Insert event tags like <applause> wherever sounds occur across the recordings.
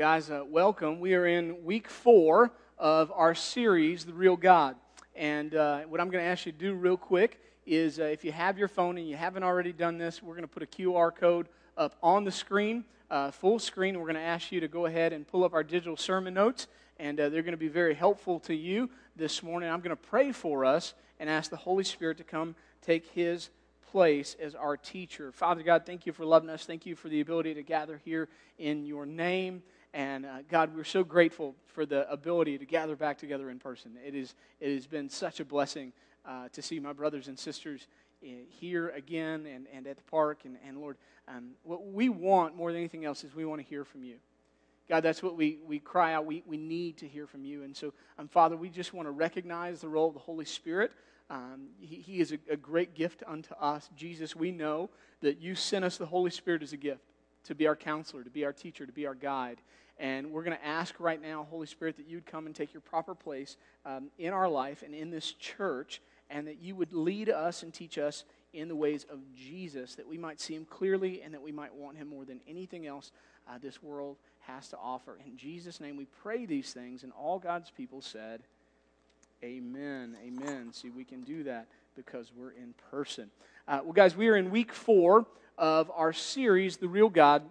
guys. Uh, welcome. We are in week four of our series, The Real God. And uh, what I'm going to ask you to do real quick is uh, if you have your phone and you haven't already done this, we're going to put a QR code up on the screen, uh, full screen. We're going to ask you to go ahead and pull up our digital sermon notes, and uh, they're going to be very helpful to you this morning. I'm going to pray for us and ask the Holy Spirit to come take His place as our teacher. Father God, thank you for loving us. Thank you for the ability to gather here in your name. And uh, God, we're so grateful for the ability to gather back together in person. It, is, it has been such a blessing uh, to see my brothers and sisters uh, here again and, and at the park. And, and Lord, um, what we want more than anything else is we want to hear from you. God, that's what we, we cry out. We, we need to hear from you. And so, um, Father, we just want to recognize the role of the Holy Spirit. Um, he, he, is a, a great gift unto us. Jesus, we know that you sent us the Holy Spirit as a gift to be our counselor, to be our teacher, to be our guide. And we're going to ask right now, Holy Spirit, that you'd come and take your proper place um, in our life and in this church, and that you would lead us and teach us in the ways of Jesus, that we might see him clearly and that we might want him more than anything else uh, this world has to offer. In Jesus' name, we pray these things, and all God's people said, Amen. Amen. See, we can do that because we're in person. Uh, well, guys, we are in week four of our series, The Real God.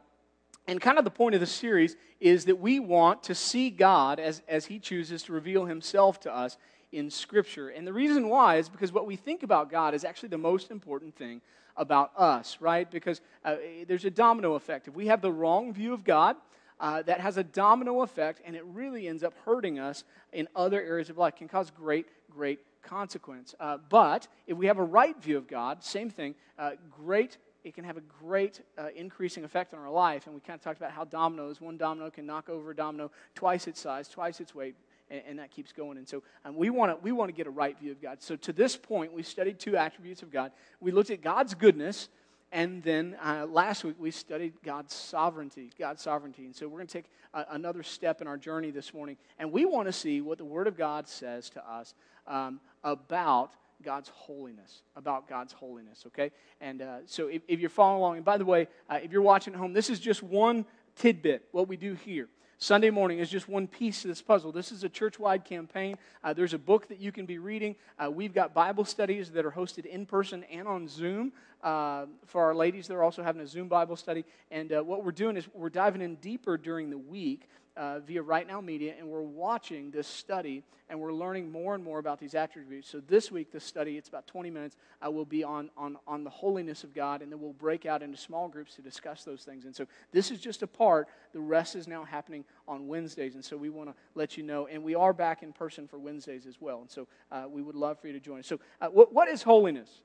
And kind of the point of the series is that we want to see God as, as He chooses to reveal Himself to us in Scripture. And the reason why is because what we think about God is actually the most important thing about us, right? Because uh, there's a domino effect. If we have the wrong view of God, uh, that has a domino effect, and it really ends up hurting us in other areas of life. Can cause great, great consequence. Uh, but if we have a right view of God, same thing, uh, great. It can have a great uh, increasing effect on our life. And we kind of talked about how dominoes, one domino can knock over a domino twice its size, twice its weight, and, and that keeps going. And so um, we want to we want to get a right view of God. So to this point, we studied two attributes of God. We looked at God's goodness and then uh, last week we studied God's sovereignty, God's sovereignty. And so we're going to take a, another step in our journey this morning. And we want to see what the Word of God says to us um, about God's holiness, about God's holiness, okay? And uh, so if, if, you're following along, and by the way, uh, if you're watching at home, this is just one tidbit, what we do here. Sunday morning is just one piece of this puzzle. This is a church wide campaign. Uh, there's a book that you can be reading. Uh, we've got Bible studies that are hosted in person and on Zoom. Uh, for our ladies, they're also having a Zoom Bible study. And uh, what we're doing is we're diving in deeper during the week uh, via Right Now Media, and we're watching this study and we're learning more and more about these attributes. So this week, the study, it's about 20 minutes, I will be on, on, on the holiness of God, and then we'll break out into small groups to discuss those things. And so this is just a part. The rest is now happening on Wednesdays, and so we want to let you know. And we are back in person for Wednesdays as well, and so uh, we would love for you to join us. So, uh, what, what is holiness?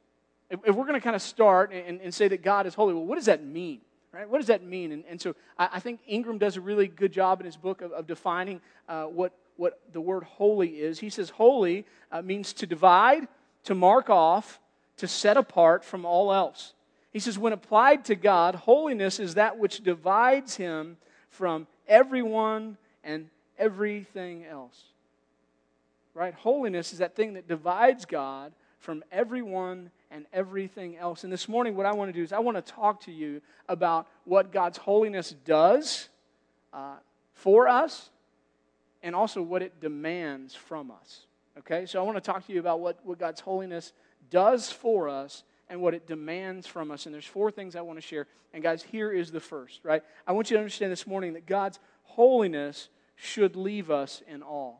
If, if we're going to kind of start and, and say that God is holy, well, what does that mean? Right? What does that mean? And, and so I, I, think Ingram does a really good job in his book of, of defining uh, what, what the word holy is. He says holy uh, means to divide, to mark off, to set apart from all else. He says, when applied to God, holiness is that which divides him from everyone and everything else. Right? Holiness is that thing that divides God from everyone and everything else. And this morning, what I want to do is I want to talk to you about what God's holiness does uh, for us and also what it demands from us. Okay? So I want to talk to you about what, what God's holiness does for us and what it demands from us. And there's four things I want to share. And guys, here is the first, right? I want you to understand this morning that God's holiness should leave us in awe.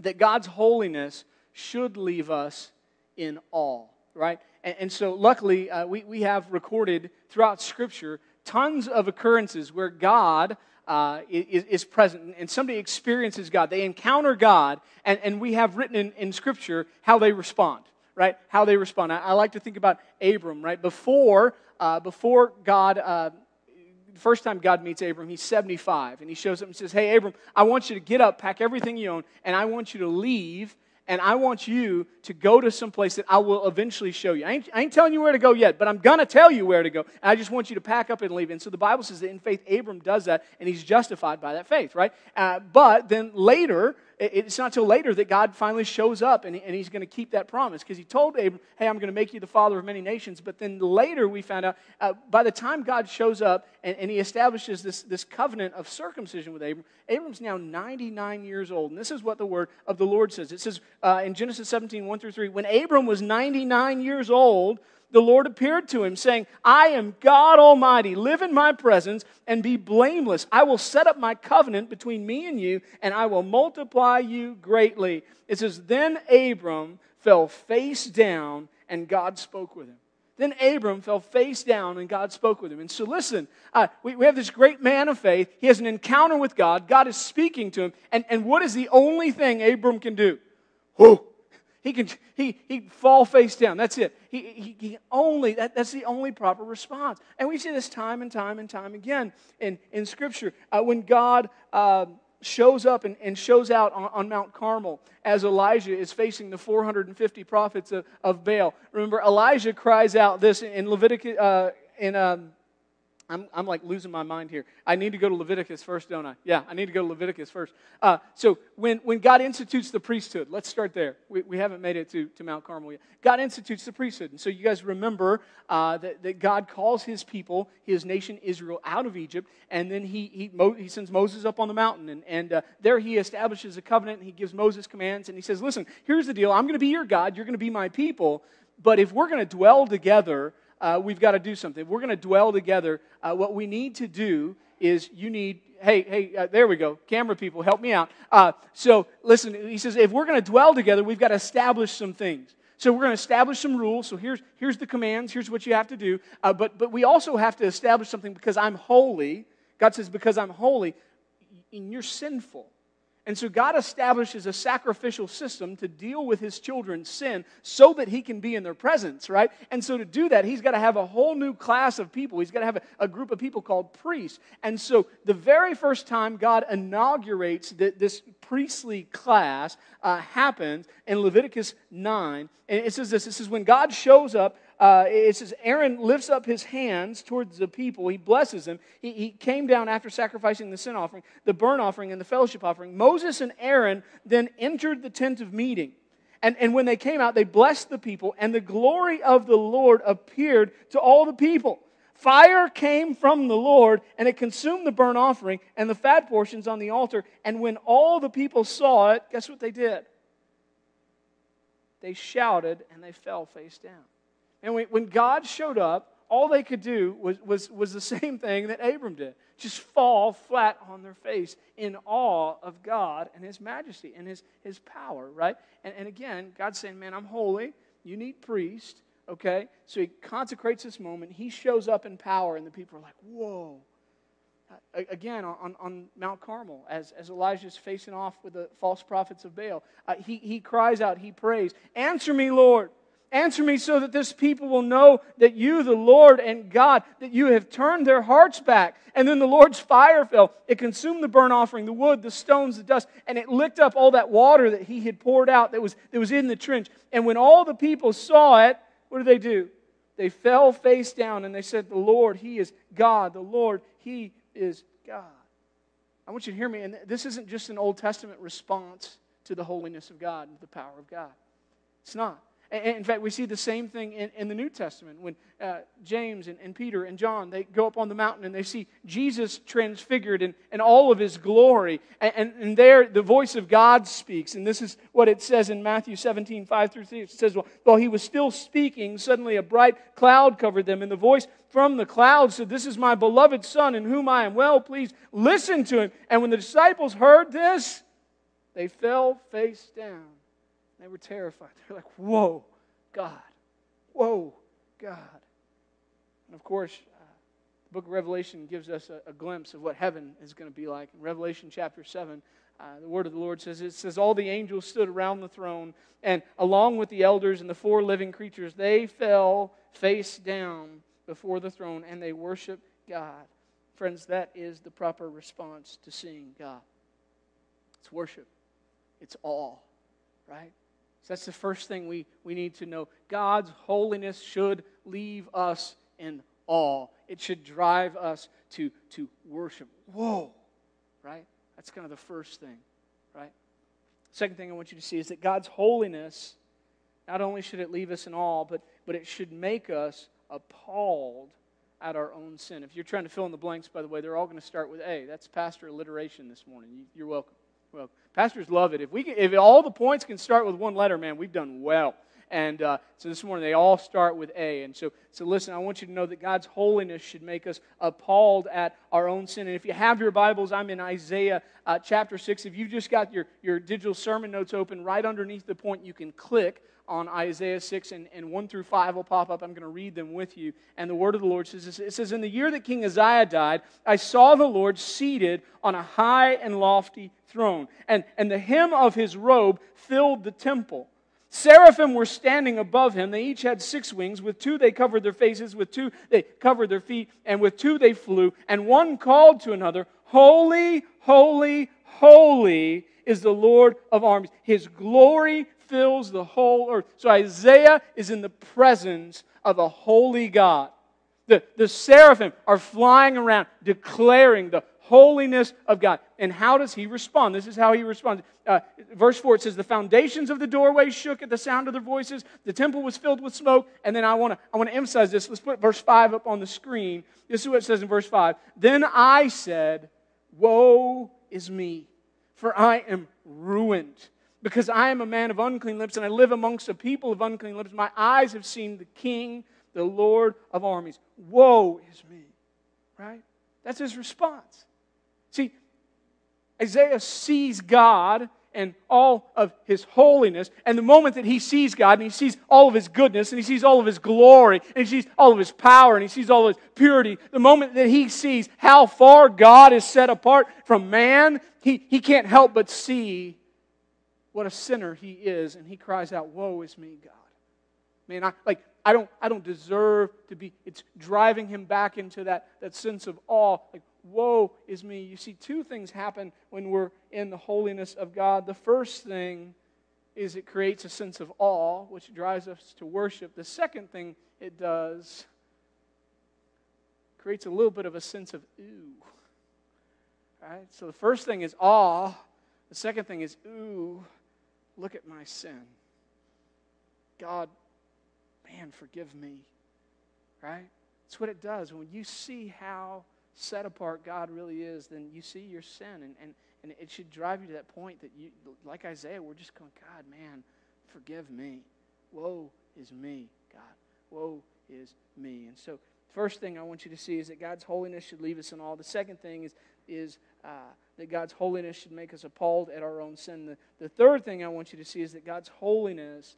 That God's holiness should leave us in awe right? And, and so, luckily, uh, we, we have recorded throughout Scripture tons of occurrences where God uh, is, is, present and somebody experiences God. They encounter God, and, and we have written in, in Scripture how they respond, right? How they respond. I, I like to think about Abram, right? Before, uh, before God uh, first time God meets Abram, he's 75, and he shows up and says, Hey, Abram, I want you to get up, pack everything you own, and I want you to leave and I want you to go to some place that I will eventually show you. I ain't, I ain't telling you where to go yet, but I'm going to tell you where to go. And I just want you to pack up and leave. And so the Bible says that in faith, Abram does that, and he's justified by that faith, right? Uh, but then later, it's not till later that God finally shows up and, and he's going to keep that promise because he told Abram, hey, I'm going to make you the father of many nations. But then later we found out, uh, by the time God shows up and, and he establishes this, this covenant of circumcision with Abram, Abram's now 99 years old. And this is what the word of the Lord says. It says uh, in Genesis 17, 1 through 3, when Abram was 99 years old, the Lord appeared to him, saying, I am God Almighty. Live in my presence and be blameless. I will set up my covenant between me and you, and I will multiply you greatly. It says, Then Abram fell face down, and God spoke with him. Then Abram fell face down, and God spoke with him. And so, listen, uh, we, we have this great man of faith. He has an encounter with God. God is speaking to him. And, and what is the only thing Abram can do? Whoa, he can he he fall face down. That's it. He, he, he only that, that's the only proper response. And we see this time and time and time again in in Scripture uh, when God. Uh, shows up and, and shows out on, on, Mount Carmel as Elijah is facing the 450 prophets of, of Baal. Remember, Elijah cries out this in Leviticus, uh, in um, I'm, I'm like losing my mind here. I need to go to Leviticus first, don't I? Yeah, I need to go to Leviticus first. Uh, so when, when God institutes the priesthood, let's start there. We, we haven't made it to, to Mount Carmel yet. God institutes the priesthood. And so you guys remember uh, that, that God calls his people, his nation Israel, out of Egypt, and then he, he, he sends Moses up on the mountain. And, and uh, there he establishes a covenant, and he gives Moses commands, and he says, Listen, here's the deal. I'm going to be your God, you're going to be my people, but if we're going to dwell together, uh, we've got to do something. If we're going to dwell together, uh, what we need to do is you need, hey, hey, uh, there we go. Camera people, help me out. Uh, so listen, he says, if we're going to dwell together, we've got to establish some things. So we're going to establish some rules. So here's, here's the commands. Here's what you have to do. Uh, but, but we also have to establish something because I'm holy. God says, because I'm holy, and you're sinful. And so God establishes a sacrificial system to deal with his children's sin so that he can be in their presence, right? And so to do that, he's got to have a whole new class of people. He's got to have a, a group of people called priests. And so the very first time God inaugurates the, this priestly class uh, happens in Leviticus 9. And it says this this is when God shows up uh, it says Aaron lifts up his hands towards the people. He blesses them. He, he came down after sacrificing the sin offering, the burnt offering, and the fellowship offering. Moses and Aaron then entered the tent of meeting. And, and when they came out, they blessed the people, and the glory of the Lord appeared to all the people. Fire came from the Lord, and it consumed the burnt offering and the fat portions on the altar. And when all the people saw it, guess what they did? They shouted and they fell face down. And when God showed up, all they could do was, was, was the <laughs> same thing that Abram did just fall flat on their face in awe of God and His majesty and His, his power, right? And, and again, God's saying, Man, I'm holy. You need priest, okay? So He consecrates this moment. He shows up in power, and the people are like, Whoa. Again, on, on Mount Carmel, as, as Elijah's facing off with the false prophets of Baal, uh, he, he cries out, he prays, Answer me, Lord. Answer me so that this people will know that you, the Lord and God, that you have turned their hearts back. And then the Lord's fire fell. It consumed the burnt offering, the wood, the stones, the dust, and it licked up all that water that he had poured out that was, that was in the trench. And when all the people saw it, what did they do? They fell face down and they said, The Lord, He is God. The Lord, He is God. I want you to hear me. And this isn't just an Old Testament response to the holiness of God and the power of God. It's not. In fact, we see the same thing in, in the New Testament when uh, James and, and, Peter and John, they go up on the mountain and they see Jesus transfigured in, in all of his glory. And, and, and, there, the voice of God speaks. And this is what it says in Matthew 17, 5 through 6. It says, well, While he was still speaking, suddenly a bright cloud covered them. And the voice from the cloud said, This is my beloved Son in whom I am well pleased. Listen to him. And when the disciples heard this, they fell face down they were terrified. They're like, whoa, God. Whoa, God. And of course, uh, the book of Revelation gives us a, a, glimpse of what heaven is going to be like. In Revelation chapter 7, uh, the word of the Lord says, It says, All the angels stood around the throne, and along with the elders and the four living creatures, they fell face down before the throne and they worshiped God. Friends, that is the proper response to seeing God. It's worship, it's awe, right? So that's the first thing we, we need to know. God's holiness should leave us in awe. It should drive us to, to worship. Whoa, right? That's kind of the first thing, right? Second thing I want you to see is that God's holiness, not only should it leave us in awe, but, but it should make us appalled at our own sin. If you're trying to fill in the blanks, by the way, they're all going to start with A. That's pastor alliteration this morning. You, are welcome. Well, pastors love it. If we can, if all the points can start with one letter, man, we've done well. And uh, so this morning they all start with A. And so, so listen, I want you to know that God's holiness should make us appalled at our own sin. And if you have your Bibles, I'm in Isaiah uh, chapter 6. If you've just got your, your digital sermon notes open, right underneath the point, you can click on Isaiah 6, and, and 1 through 5 will pop up. I'm going to read them with you. And the word of the Lord says this It says, In the year that King Uzziah died, I saw the Lord seated on a high and lofty throne, and, and the hem of his robe filled the temple. Seraphim were standing above him. They each had six wings. With two they covered their faces, with two they covered their feet, and with two they flew. And one called to another, Holy, holy, holy is the Lord of armies. His glory fills the whole earth. So Isaiah is in the presence of a holy God. The, the seraphim are flying around declaring the holiness of God. And how does he respond? This is how he responds. Uh, verse 4 it says, The foundations of the doorway shook at the sound of their voices. The temple was filled with smoke. And then I want to I wanna emphasize this. Let's put verse 5 up on the screen. This is what it says in verse 5. Then I said, Woe is me, for I am ruined because I am a man of unclean lips and I live amongst a people of unclean lips. My eyes have seen the King, the Lord of armies. Woe is me. Right? That's his response. See, Isaiah sees God and all of his holiness. And the moment that he sees God and he sees all of his goodness and he sees all of his glory and he sees all of his power and he sees all of his purity, the moment that he sees how far God is set apart from man, he, he can't help but see what a sinner he is, and he cries out, Woe is me, God. Man, I like I don't I don't deserve to be it's driving him back into that, that sense of awe. Like, woe is me. You see, two things happen when we're in the holiness of God. The first thing is it creates a sense of awe, which drives us to worship. The second thing it does creates a little bit of a sense of ooh. Right? So the first thing is awe. The second thing is ooh. Look at my sin. God, man, forgive me. Right? That's what it does. When you see how set apart God really is, then you see your sin. And, and, and it should drive you to that point that you, like Isaiah, we're just going, God, man, forgive me. Woe is me, God. Woe is me. And so, first thing I want you to see is that God's holiness should leave us in awe. The second thing is, is uh, that God's holiness should make us appalled at our own sin. The, the third thing I want you to see is that God's holiness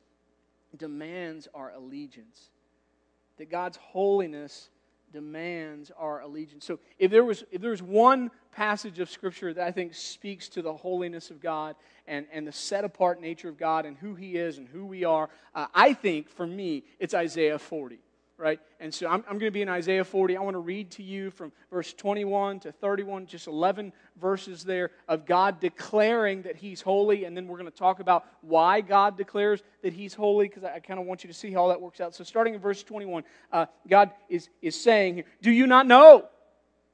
demands our allegiance. That God's holiness demands our allegiance. So if there was if there was one passage of scripture that I think speaks to the holiness of God and, and the set apart nature of God and who he is and who we are, uh, I think for me it's Isaiah 40 right? And so I'm, I'm going to be in Isaiah 40. I want to read to you from verse 21 to 31, just 11 verses there of God declaring that He's holy. And then we're going to talk about why God declares that He's holy, because I, I kind of want you to see how that works out. So starting in verse 21, uh, God is, is saying, Do you not know?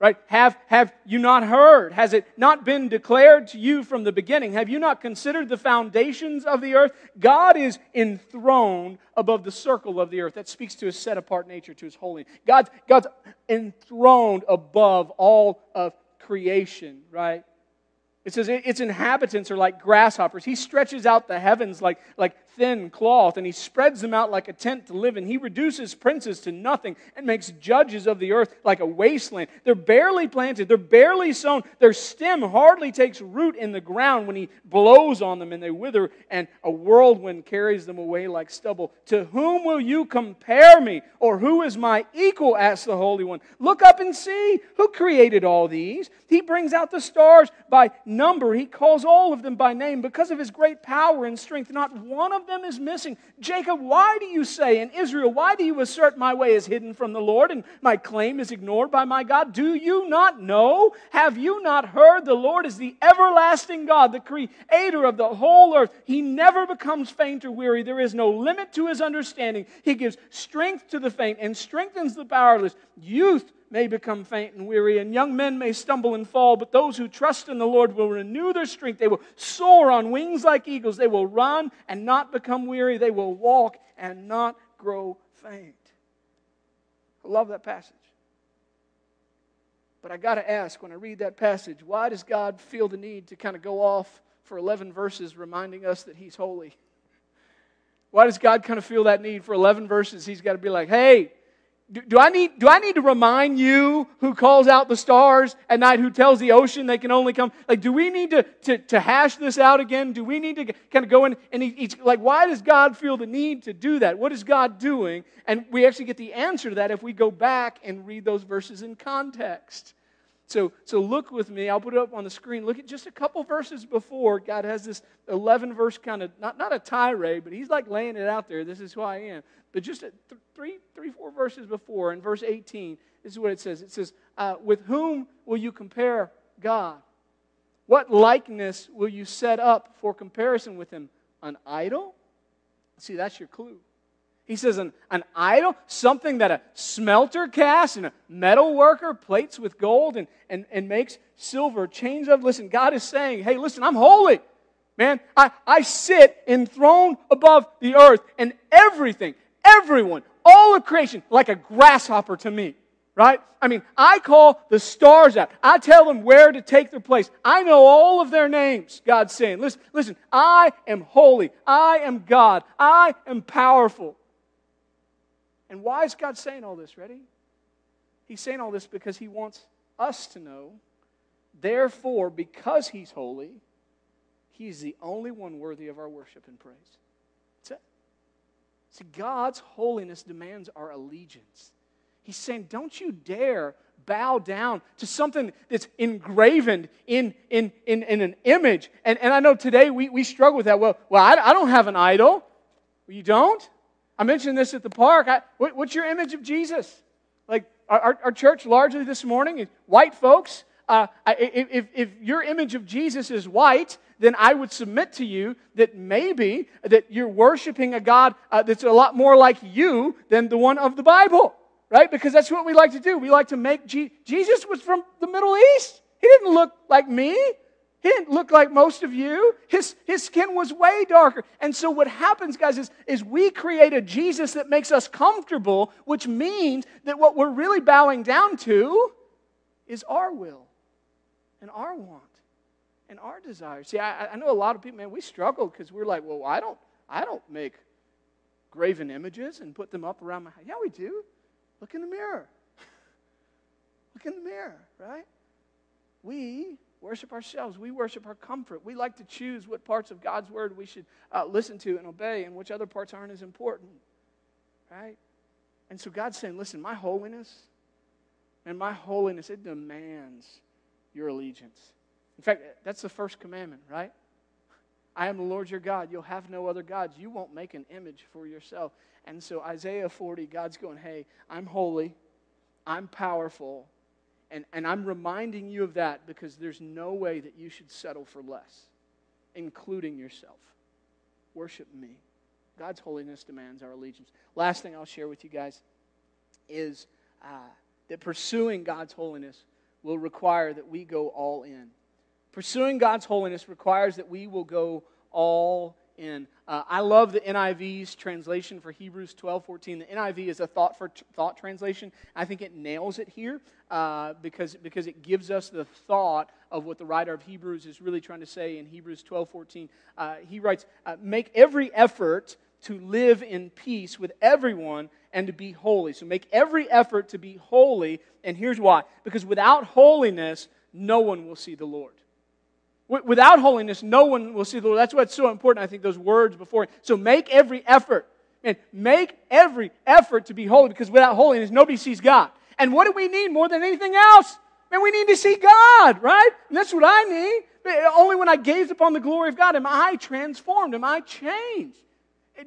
Right? Have, have you not heard? Has it not been declared to you from the beginning? Have you not considered the foundations of the earth? God is enthroned above the circle of the earth. That speaks to his set apart nature, to his holiness. God's, God's enthroned above all of creation, right? It says its inhabitants are like grasshoppers. He stretches out the heavens like, like thin cloth, and he spreads them out like a tent to live in. He reduces princes to nothing and makes judges of the earth like a wasteland. They're barely planted, they're barely sown. Their stem hardly takes root in the ground when he blows on them and they wither, and a whirlwind carries them away like stubble. To whom will you compare me? Or who is my equal? asks the Holy One. Look up and see who created all these. He brings out the stars by number, he calls all of them by name because of his great power and strength. Not one of them is missing. Jacob, why do you say, and Israel, why do you assert my way is hidden from the Lord and my claim is ignored by my God? Do you not know? Have you not heard? The Lord is the everlasting God, the creator of the whole earth. He never becomes faint or weary. There is no limit to his understanding. He gives strength to the faint and strengthens the powerless. Youth may become faint and weary, and young men may stumble and fall, but those who trust in the Lord will renew their strength. They will soar on wings like eagles. They will run and not become weary. They will walk and not grow faint. I love that passage. But I got to ask when I read that passage, why does God feel the need to kind of go off for 11 verses reminding us that He's holy? Why does God kind of feel that need for 11 verses? He's got to be like, hey, do, do, I need, do I need to remind you who calls out the stars at night, who tells the ocean they can only come? Like, do we need to, to, to hash this out again? Do we need to kind of go in and each, like, why does God feel the need to do that? What is God doing? And we actually get the answer to that if we go back and read those verses in context. So, so look with me. I'll put it up on the screen. Look at just a couple verses before. God has this 11 verse kind of, not, not a tirade, but he's like laying it out there. This is who I am. But just th- three, three, four verses before, in verse 18, this is what it says. It says, uh, With whom will you compare God? What likeness will you set up for comparison with him? An idol? See, that's your clue. He says an, an idol, something that a smelter casts and a metal worker plates with gold and, and, and makes silver chains of. Listen, God is saying, hey, listen, I'm holy. Man, I, I sit enthroned above the earth and everything, everyone, all of creation, like a grasshopper to me right? I mean, I call the stars out. I tell them where to take their place. I know all of their names, God's saying. Listen, listen, I am holy. I am God. I am powerful. And why is God saying all this? Ready? He's saying all this because He wants us to know. Therefore, because He's holy, He's the only one worthy of our worship and praise. That's it. See, God's holiness demands our allegiance. He's saying, don't you dare bow down to something that's engraven in, in, in, in an image. And, and I know today we, we struggle with that. Well, well I, I don't have an idol. Well, you don't? I mentioned this at the park. I, what, what's your image of Jesus? Like our, our church largely this morning white folks. Uh, if, if your image of Jesus is white, then I would submit to you that maybe that you're worshiping a God uh, that's a lot more like you than the one of the Bible, right? Because that's what we like to do. We like to make Je- Jesus was from the Middle East. He didn't look like me. He didn't look like most of you. His, his skin was way darker. And so, what happens, guys, is, is we create a Jesus that makes us comfortable, which means that what we're really bowing down to is our will and our want and our desire. See, I, I know a lot of people, man, we struggle because we're like, well, I don't, I don't make graven images and put them up around my house. Yeah, we do. Look in the mirror. <laughs> Look in the mirror, right? We worship ourselves. We worship our comfort. We like to choose what parts of God's word we should uh, listen to and obey and which other parts aren't as important. Right? And so God's saying, listen, my holiness and my holiness, it demands your allegiance. In fact, that's the first commandment, right? I am the Lord your God. You'll have no other gods. You won't make an image for yourself. And so, Isaiah 40, God's going, hey, I'm holy, I'm powerful, and, and I'm reminding you of that because there's no way that you should settle for less, including yourself. Worship me. God's holiness demands our allegiance. Last thing I'll share with you guys is uh, that pursuing God's holiness will require that we go all in. Pursuing God's holiness requires that we will go all in. Uh, I love the NIV's translation for Hebrews 12 14. The NIV is a thought for t- thought translation. I think it nails it here uh, because, because it gives us the thought of what the writer of Hebrews is really trying to say in Hebrews 12 14. Uh, he writes, uh, Make every effort to live in peace with everyone and to be holy. So make every effort to be holy. And here's why because without holiness, no one will see the Lord. Without holiness, no one will see the Lord. That's why it's so important, I think, those words before. So make every effort. And make every effort to be holy because without holiness, nobody sees God. And what do we need more than anything else? Man, we need to see God, right? And that's what I need. Only when I gaze upon the glory of God am I transformed, am I changed.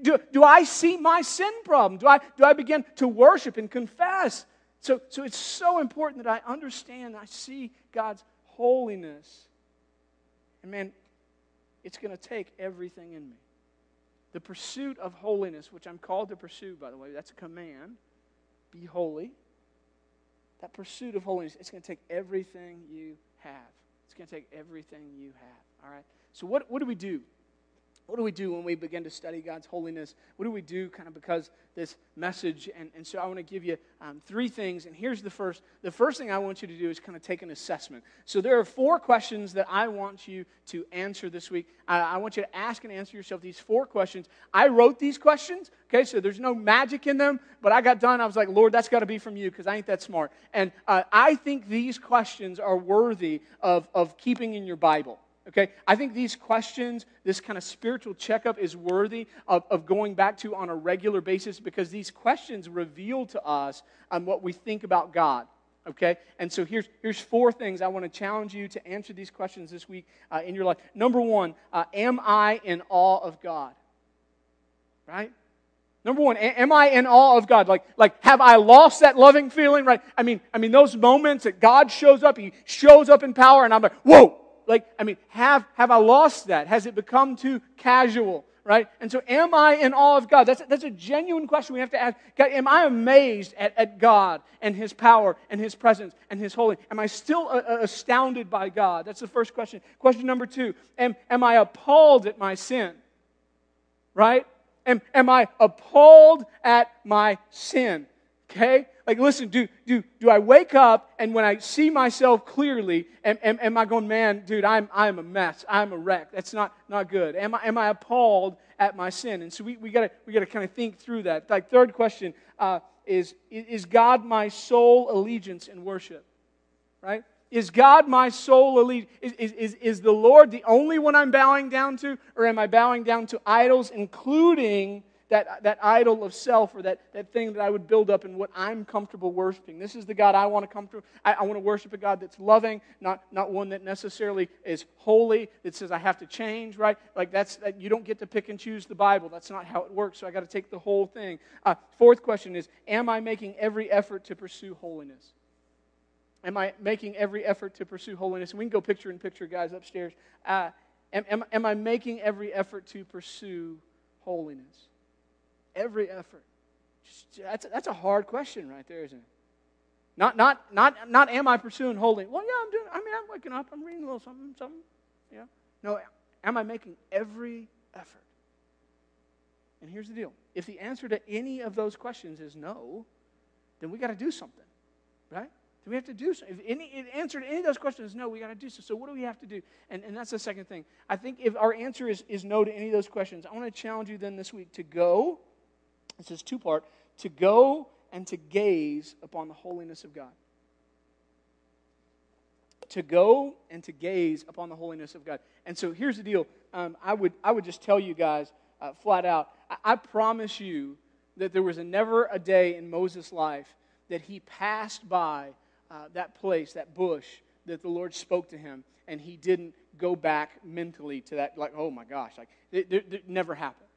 Do, do I see my sin problem? Do I, do I begin to worship and confess? So, so it's so important that I understand, I see God's holiness. And man, it's going to take everything in me. The pursuit of holiness, which I'm called to pursue, by the way, that's a command. Be holy. that pursuit of holiness, it's going to take everything you have. It's going to take everything you have. All right? So, what, what do we do? What do we do when we begin to study God's holiness? What do we do kind of because this message? And, and so I want to give you um, three things. And here's the first. The first thing I want you to do is kind of take an assessment. So there are four questions that I want you to answer this week. I, I want you to ask and answer yourself these four questions. I wrote these questions, okay? So there's no magic in them. But I got done. I was like, Lord, that's got to be from you because I ain't that smart. And uh, I think these questions are worthy of, of keeping in your Bible. Okay? I think these questions, this kind of spiritual checkup, is worthy of, of going back to on a regular basis because these questions reveal to us um, what we think about God. Okay? And so here's, here's four things I want to challenge you to answer these questions this week uh, in your life. Number one, uh, am I in awe of God? Right? Number one, am I in awe of God? Like, like, have I lost that loving feeling? Right? I mean, I mean, those moments that God shows up, He shows up in power, and I'm like, whoa, like, I mean, have, have I lost that? Has it become too casual? Right? And so, am I in awe of God? That's, that's a genuine question we have to ask. God, am I amazed at, at God and His power and His presence and His holiness? Am I still uh, uh, astounded by God? That's the first question. Question number two Am, am I appalled at my sin? Right? Am, am I appalled at my sin? Okay? Like, listen, do, do, do I wake up and when I see myself clearly, am, am, am I going, man, dude, I'm, I'm a mess. I'm a wreck. That's not, not good. Am I, am I appalled at my sin? And so we, we got we got to kind of think through that. Like, third question uh, is Is God my sole allegiance in worship? Right? Is God my sole allegiance? Is, is, is, is the Lord the only one I'm bowing down to? Or am I bowing down to idols, including that, that idol of self or that, that thing that I would build up in what I'm comfortable worshiping. This is the God I want to come to. I, I want to worship a God that's loving, not, not one that necessarily is holy, that says I have to change, right? Like that's, that you don't get to pick and choose the Bible. That's not how it works. So I got to take the whole thing. Uh, fourth question is Am I making every effort to pursue holiness? Am I making every effort to pursue holiness? And we can go picture in picture, guys, upstairs. Uh, am, am, am I making every effort to pursue holiness? Every effort? That's, that's a hard question right there, isn't it? Not, not, not, not am I pursuing holy? Well, yeah, I'm doing, I mean, I'm waking up, I'm reading a little something, something. Yeah. No, am I making every effort? And here's the deal if the answer to any of those questions is no, then we got to do something, right? Do we have to do something? If any answer to any of those questions is no, we got to do so. So what do we have to do? And, and that's the second thing. I think if our answer is, is no to any of those questions, I want to challenge you then this week to go it says two part to go and to gaze upon the holiness of God. To go and to gaze upon the holiness of God. And so here's the deal. Um, I, would, I would just tell you guys uh, flat out I, I promise you that there was a, never a day in Moses' life that he passed by uh, that place, that bush, that the Lord spoke to him, and he didn't go back mentally to that, like, oh my gosh, like, it, it, it never happened.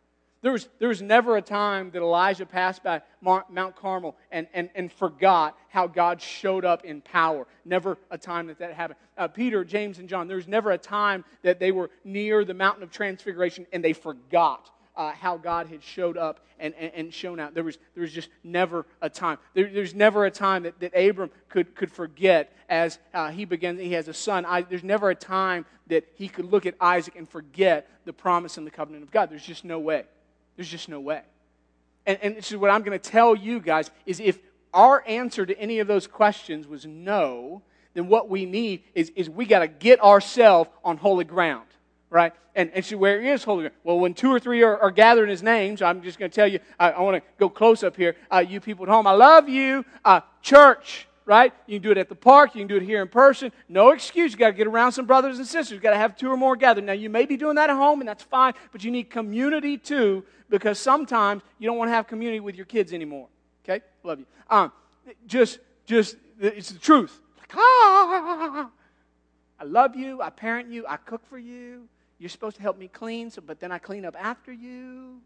There was, there was never a time that Elijah passed by Mount Carmel and, and, and forgot how God showed up in power. Never a time that that happened. Uh, Peter, James, and John, there was never a time that they were near the mountain of transfiguration and they forgot uh, how God had showed up and, and, and, shown out. There was, there was just never a time. There, there's never a time that, that Abram could, could forget as uh, he begins, he has a son. I, there's never a time that he could look at Isaac and forget the promise and the covenant of God. There's just no way. There's just no way. And, and this is what I'm going to tell you guys is if our answer to any of those questions was no, then what we need is, is we got to get ourselves on holy ground, right? And, and so where is holy ground? Well, when two or three are, are gathered in his name, so I'm just going to tell you, I, I want to go close up here. Uh, you people at home, I love you. Uh, church, right? You can do it at the park. You can do it here in person. No excuse. You got to get around some brothers and sisters. You got to have two or more gathered. Now, you may be doing that at home, and that's fine, but you need community too, because sometimes you don't want to have community with your kids anymore. Okay? Love you. Um, just, just, it's the truth. Like, ah, I love you. I parent you. I cook for you. You're supposed to help me clean, so, but then I clean up after you.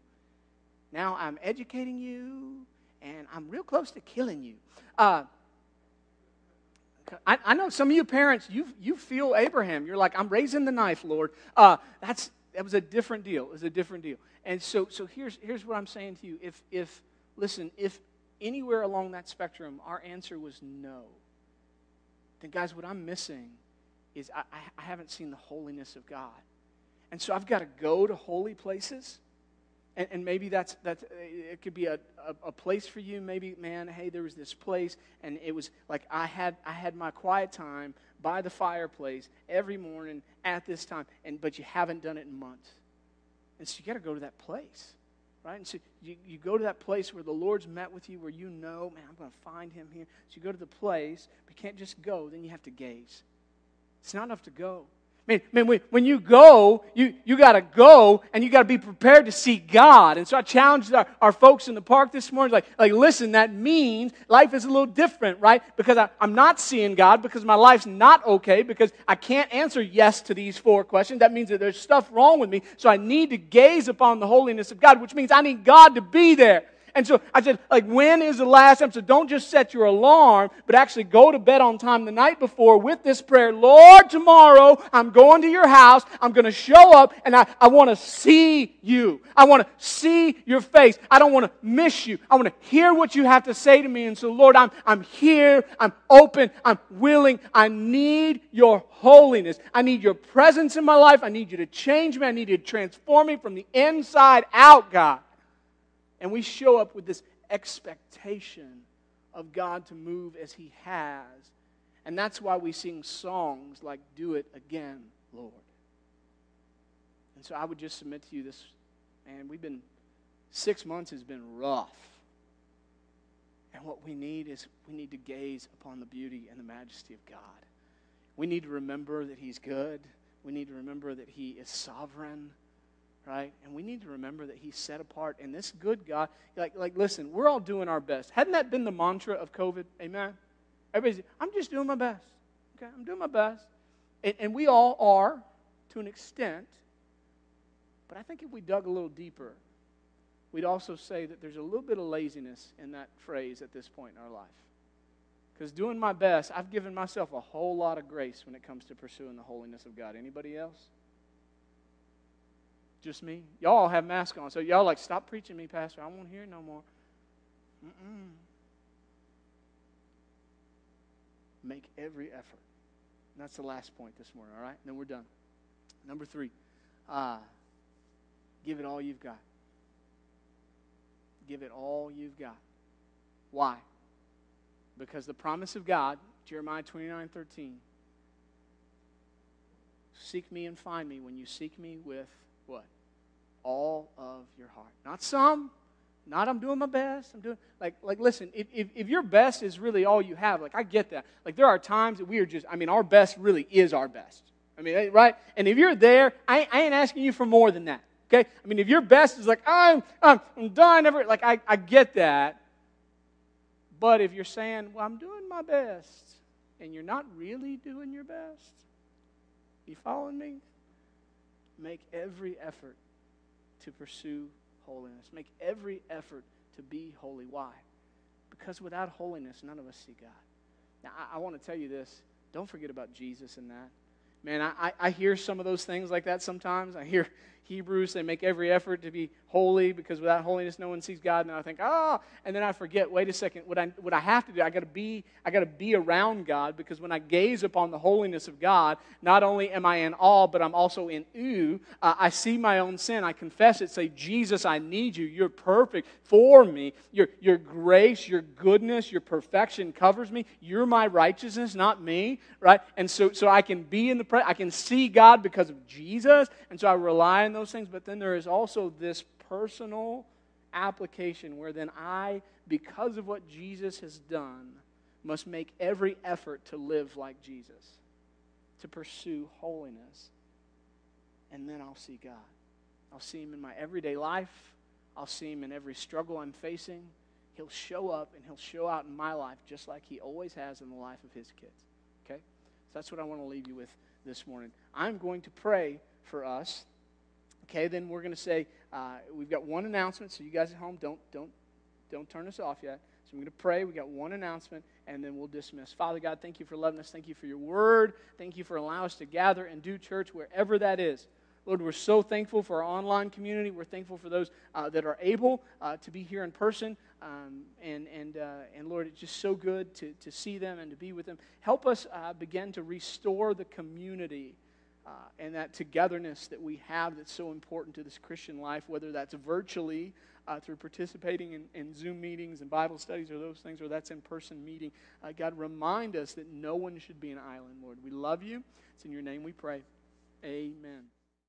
Now I'm educating you, and I'm real close to killing you. Uh, I, I, know some of you parents, you, you feel Abraham. You're like, I'm raising the knife, Lord. Uh, that's, that was a different deal. It was a different deal. And so, so here's, here's what I'm saying to you. If, if, listen, if anywhere along that spectrum our answer was no, then, guys, what I'm missing is I, I haven't seen the holiness of God. And so I've got to go to holy places. And, and maybe that's, that's, it could be a, a, a, place for you. Maybe, man, hey, there was this place, and it was like I had, I had my quiet time by the fireplace every morning at this time, and, but you haven't done it in months. And so you got to go to that place right? And so you, you go to that place where the Lord's met with you, where you know, man, I'm going to find him here. So you go to the place, but you can't just go, then you have to gaze. It's not enough to go. I mean, man, when you go, you, you got to go and you got to be prepared to see God. And so I challenged our, our folks in the park this morning, like, like, listen, that means life is a little different, right? Because I, I'm not seeing God, because my life's not okay, because I can't answer yes to these four questions. That means that there's stuff wrong with me. So I need to gaze upon the holiness of God, which means I need God to be there. And so I said, like, when is the last time? So don't just set your alarm, but actually go to bed on time the night before with this prayer Lord, tomorrow I'm going to your house. I'm going to show up and I, I want to see you. I want to see your face. I don't want to miss you. I want to hear what you have to say to me. And so, Lord, I'm, I'm here. I'm open. I'm willing. I need your holiness. I need your presence in my life. I need you to change me. I need you to transform me from the inside out, God. And we show up with this expectation of God to move as He has. And that's why we sing songs like Do It Again, Lord. And so I would just submit to you this, man, we've been, six months has been rough. And what we need is we need to gaze upon the beauty and the majesty of God. We need to remember that He's good. We need to remember that He is sovereign right? And we need to remember that He's set apart. And this good God, like, like listen, we're all doing our best. Hadn't that been the mantra of COVID? Amen? Everybody's, I'm just doing my best. Okay, I'm doing my best. And, and we all are to an extent. But I think if we dug a little deeper, we'd also say that there's a little bit of laziness in that phrase at this point in our life. Because doing my best, I've given myself a whole lot of grace when it comes to pursuing the holiness of God. Anybody else? Just me? Y'all have masks on. So y'all like, stop preaching me, Pastor. I won't hear no more. Mm-mm. Make every effort. And that's the last point this morning, all right? And then we're done. Number three, uh, give it all you've got. Give it all you've got. Why? Because the promise of God, Jeremiah 29 13, seek me and find me when you seek me with? All of your heart. Not some, not I'm doing my best. I'm doing like like listen, if, if, if your best is really all you have, like I get that. Like there are times that we are just, I mean, our best really is our best. I mean, eh, right? And if you're there, I, I ain't asking you for more than that. Okay? I mean, if your best is like, I'm, I'm, I'm done, every, like, I, I get that. But if you're saying, well, I'm doing my best, and you're not really doing your best, you following me? make every effort to pursue holiness. Make every effort to be holy. Why? Because without holiness, none of us see God. Now, I, I want to tell you this don't forget about Jesus in that. Man, I, I hear some of those things like that sometimes. I hear Hebrews, they make every effort to be holy because without holiness no one sees God. And I think, oh, and then I forget, wait a second, what I, what I have to do, I gotta be, I gotta be around God because when I gaze upon the holiness of God, not only am I in awe, but I'm also in ooh. Uh, I see my own sin. I confess it, say, Jesus, I need you. You're perfect for me. Your, your grace, your goodness, your perfection covers me. You're my righteousness, not me, right? And so, so I can be in the presence, I can see God because of Jesus, and so I rely on those things, but then there is also this personal application where then I, because of what Jesus has done, must make every effort to live like Jesus, to pursue holiness. And then I'll see God. I'll see Him in my everyday life, I'll see Him in every struggle I'm facing. He'll show up and He'll show out in my life just like He always has in the life of His kids. Okay? So that's what I want to leave you with this morning. I'm going to pray for us. Okay, then we're going to say uh, we've got one announcement. So you guys at home, don't don't don't turn us off yet. So I'm going to pray. We got one announcement, and then we'll dismiss. Father God, thank you for loving us. Thank you for your word. Thank you for allowing us to gather and do church wherever that is. Lord, we're so thankful for our online community. We're thankful for those uh, that are able uh, to be here in person. Um, and, and, uh, and Lord, it's just so good to, to see them and to be with them. Help us uh, begin to restore the community. Uh, and that togetherness that we have that's so important to this Christian life, whether that's virtually uh, through participating in, in, Zoom meetings and Bible studies or those things, or that's in person meeting. Uh, God, remind us that no one should be an island, Lord. We love you. It's in your name we pray. Amen.